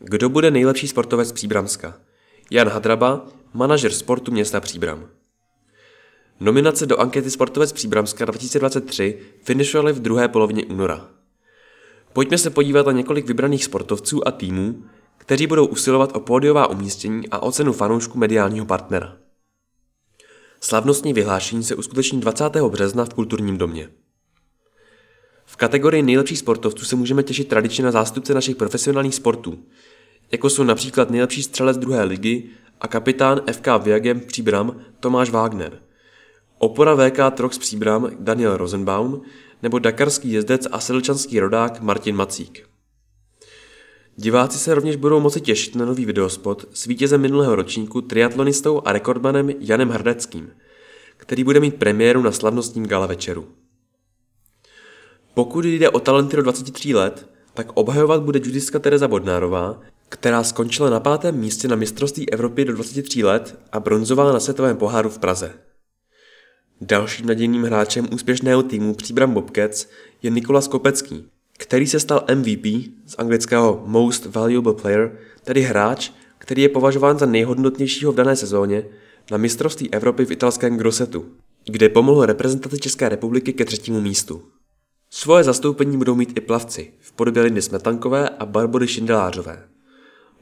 Kdo bude nejlepší sportovec Příbramska? Jan Hadraba, manažer sportu města Příbram. Nominace do ankety Sportovec Příbramska 2023 finišovaly v druhé polovině února. Pojďme se podívat na několik vybraných sportovců a týmů, kteří budou usilovat o pódiová umístění a o cenu fanoušku mediálního partnera. Slavnostní vyhlášení se uskuteční 20. března v Kulturním domě. V kategorii nejlepších sportovců se můžeme těšit tradičně na zástupce našich profesionálních sportů, jako jsou například nejlepší střelec druhé ligy a kapitán FK Viagem Příbram Tomáš Wagner, opora VK Trox Příbram Daniel Rosenbaum nebo dakarský jezdec a sedlčanský rodák Martin Macík. Diváci se rovněž budou moci těšit na nový videospot s vítězem minulého ročníku triatlonistou a rekordmanem Janem Hrdeckým, který bude mít premiéru na slavnostním gala večeru. Pokud jde o talenty do 23 let, tak obhajovat bude judistka Tereza Bodnárová, která skončila na pátém místě na mistrovství Evropy do 23 let a bronzová na světovém poháru v Praze. Dalším nadějným hráčem úspěšného týmu Příbram Bobcats je Nikolas Kopecký, který se stal MVP z anglického Most Valuable Player, tedy hráč, který je považován za nejhodnotnějšího v dané sezóně na mistrovství Evropy v italském Grossetu, kde pomohl reprezentaci České republiky ke třetímu místu. Svoje zastoupení budou mít i plavci v podobě Lindy Smetankové a Barbory Šindelářové.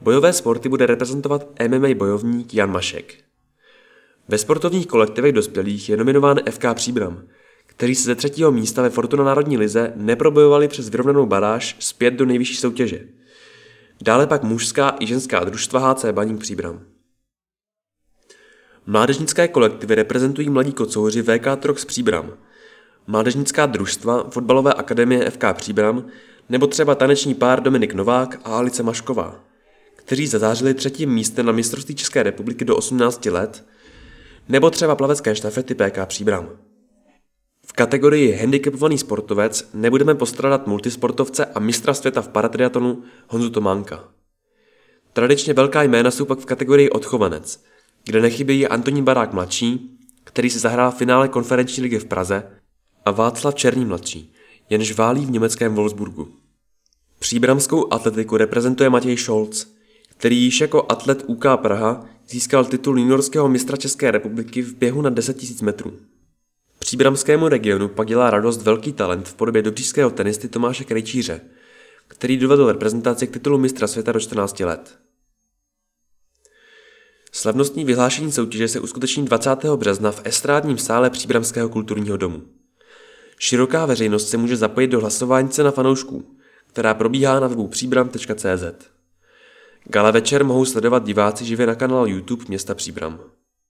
Bojové sporty bude reprezentovat MMA bojovník Jan Mašek. Ve sportovních kolektivech dospělých je nominován FK Příbram, kteří se ze třetího místa ve Fortuna Národní lize neprobojovali přes vyrovnanou baráž zpět do nejvyšší soutěže. Dále pak mužská i ženská družstva HC Baník Příbram. Mládežnické kolektivy reprezentují mladí kocouři VK Trox Příbram, mládežnická družstva Fotbalové akademie FK Příbram nebo třeba taneční pár Dominik Novák a Alice Mašková, kteří zazářili třetím místem na mistrovství České republiky do 18 let, nebo třeba plavecké štafety PK Příbram. V kategorii handicapovaný sportovec nebudeme postradat multisportovce a mistra světa v paratriatonu Honzu Tománka. Tradičně velká jména jsou pak v kategorii odchovanec, kde nechybějí Antonín Barák mladší, který si zahrál v finále konferenční ligy v Praze, a Václav Černý mladší, jenž válí v německém Wolfsburgu. Příbramskou atletiku reprezentuje Matěj Scholz, který již jako atlet UK Praha získal titul juniorského mistra České republiky v běhu na 10 000 metrů. Příbramskému regionu pak dělá radost velký talent v podobě dobřížského tenisty Tomáše Krejčíře, který dovedl reprezentaci k titulu mistra světa do 14 let. Slavnostní vyhlášení soutěže se uskuteční 20. března v estrádním sále Příbramského kulturního domu. Široká veřejnost se může zapojit do hlasování na fanoušků, která probíhá na webu příbram.cz. Gala večer mohou sledovat diváci živě na kanál YouTube města Příbram.